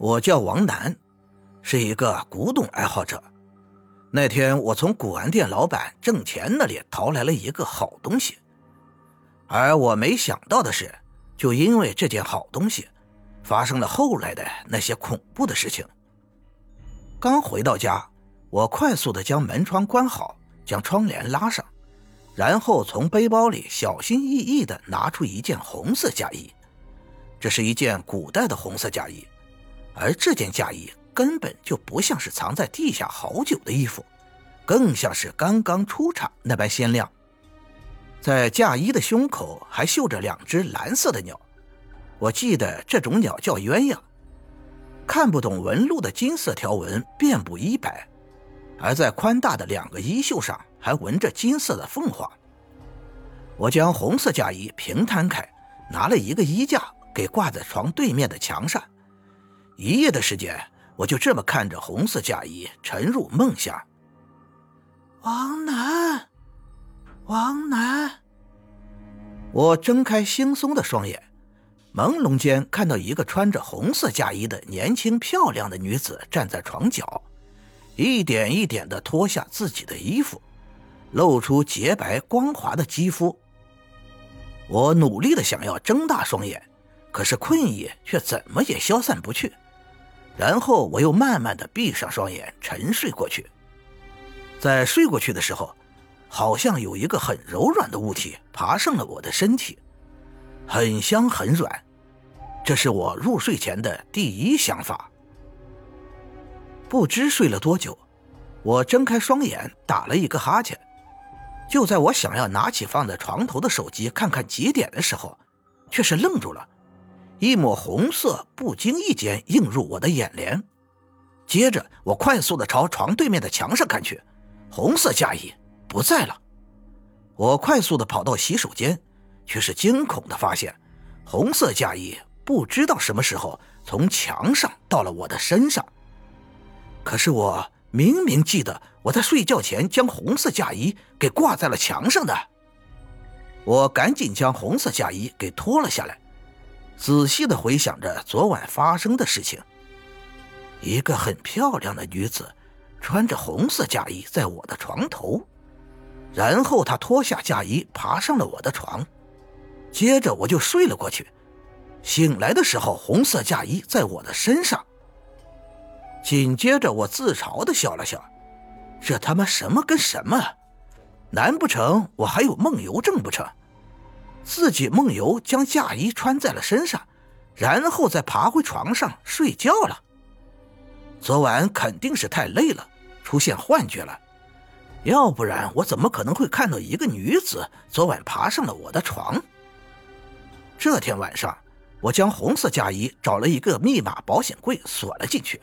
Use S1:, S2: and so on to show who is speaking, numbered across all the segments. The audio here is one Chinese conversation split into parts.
S1: 我叫王楠，是一个古董爱好者。那天我从古玩店老板挣钱那里淘来了一个好东西，而我没想到的是，就因为这件好东西，发生了后来的那些恐怖的事情。刚回到家，我快速的将门窗关好，将窗帘拉上，然后从背包里小心翼翼的拿出一件红色嫁衣。这是一件古代的红色嫁衣，而这件嫁衣。根本就不像是藏在地下好久的衣服，更像是刚刚出厂那般鲜亮。在嫁衣的胸口还绣着两只蓝色的鸟，我记得这种鸟叫鸳鸯。看不懂纹路的金色条纹遍布衣摆，而在宽大的两个衣袖上还纹着金色的凤凰。我将红色嫁衣平摊开，拿了一个衣架给挂在床对面的墙上。一夜的时间。我就这么看着红色嫁衣沉入梦乡。王楠，王楠。我睁开惺忪的双眼，朦胧间看到一个穿着红色嫁衣的年轻漂亮的女子站在床角，一点一点的脱下自己的衣服，露出洁白光滑的肌肤。我努力的想要睁大双眼，可是困意却怎么也消散不去。然后我又慢慢的闭上双眼，沉睡过去。在睡过去的时候，好像有一个很柔软的物体爬上了我的身体，很香很软。这是我入睡前的第一想法。不知睡了多久，我睁开双眼，打了一个哈欠。就在我想要拿起放在床头的手机看看几点的时候，却是愣住了。一抹红色不经意间映入我的眼帘，接着我快速的朝床对面的墙上看去，红色嫁衣不在了。我快速的跑到洗手间，却是惊恐的发现，红色嫁衣不知道什么时候从墙上到了我的身上。可是我明明记得我在睡觉前将红色嫁衣给挂在了墙上的。我赶紧将红色嫁衣给脱了下来。仔细的回想着昨晚发生的事情。一个很漂亮的女子，穿着红色嫁衣在我的床头，然后她脱下嫁衣爬上了我的床，接着我就睡了过去。醒来的时候，红色嫁衣在我的身上。紧接着我自嘲的笑了笑，这他妈什么跟什么？难不成我还有梦游症不成？自己梦游，将嫁衣穿在了身上，然后再爬回床上睡觉了。昨晚肯定是太累了，出现幻觉了，要不然我怎么可能会看到一个女子昨晚爬上了我的床？这天晚上，我将红色嫁衣找了一个密码保险柜锁了进去。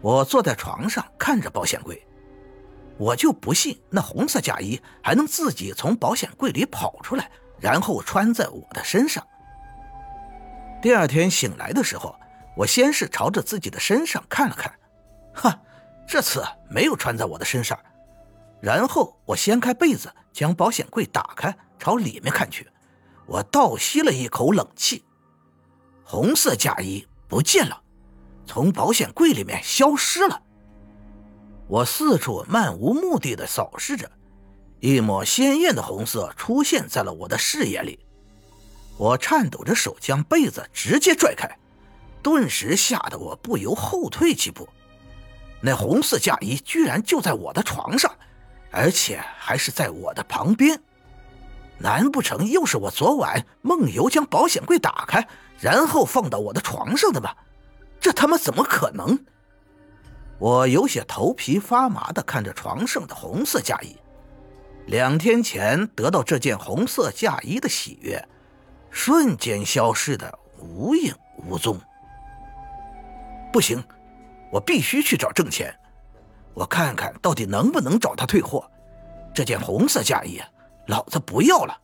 S1: 我坐在床上看着保险柜，我就不信那红色嫁衣还能自己从保险柜里跑出来。然后穿在我的身上。第二天醒来的时候，我先是朝着自己的身上看了看，哈，这次没有穿在我的身上。然后我掀开被子，将保险柜打开，朝里面看去。我倒吸了一口冷气，红色嫁衣不见了，从保险柜里面消失了。我四处漫无目的的扫视着。一抹鲜艳的红色出现在了我的视野里，我颤抖着手将被子直接拽开，顿时吓得我不由后退几步。那红色嫁衣居然就在我的床上，而且还是在我的旁边，难不成又是我昨晚梦游将保险柜打开，然后放到我的床上的吗？这他妈怎么可能？我有些头皮发麻的看着床上的红色嫁衣。两天前得到这件红色嫁衣的喜悦，瞬间消失的无影无踪。不行，我必须去找郑钱，我看看到底能不能找他退货。这件红色嫁衣，老子不要了。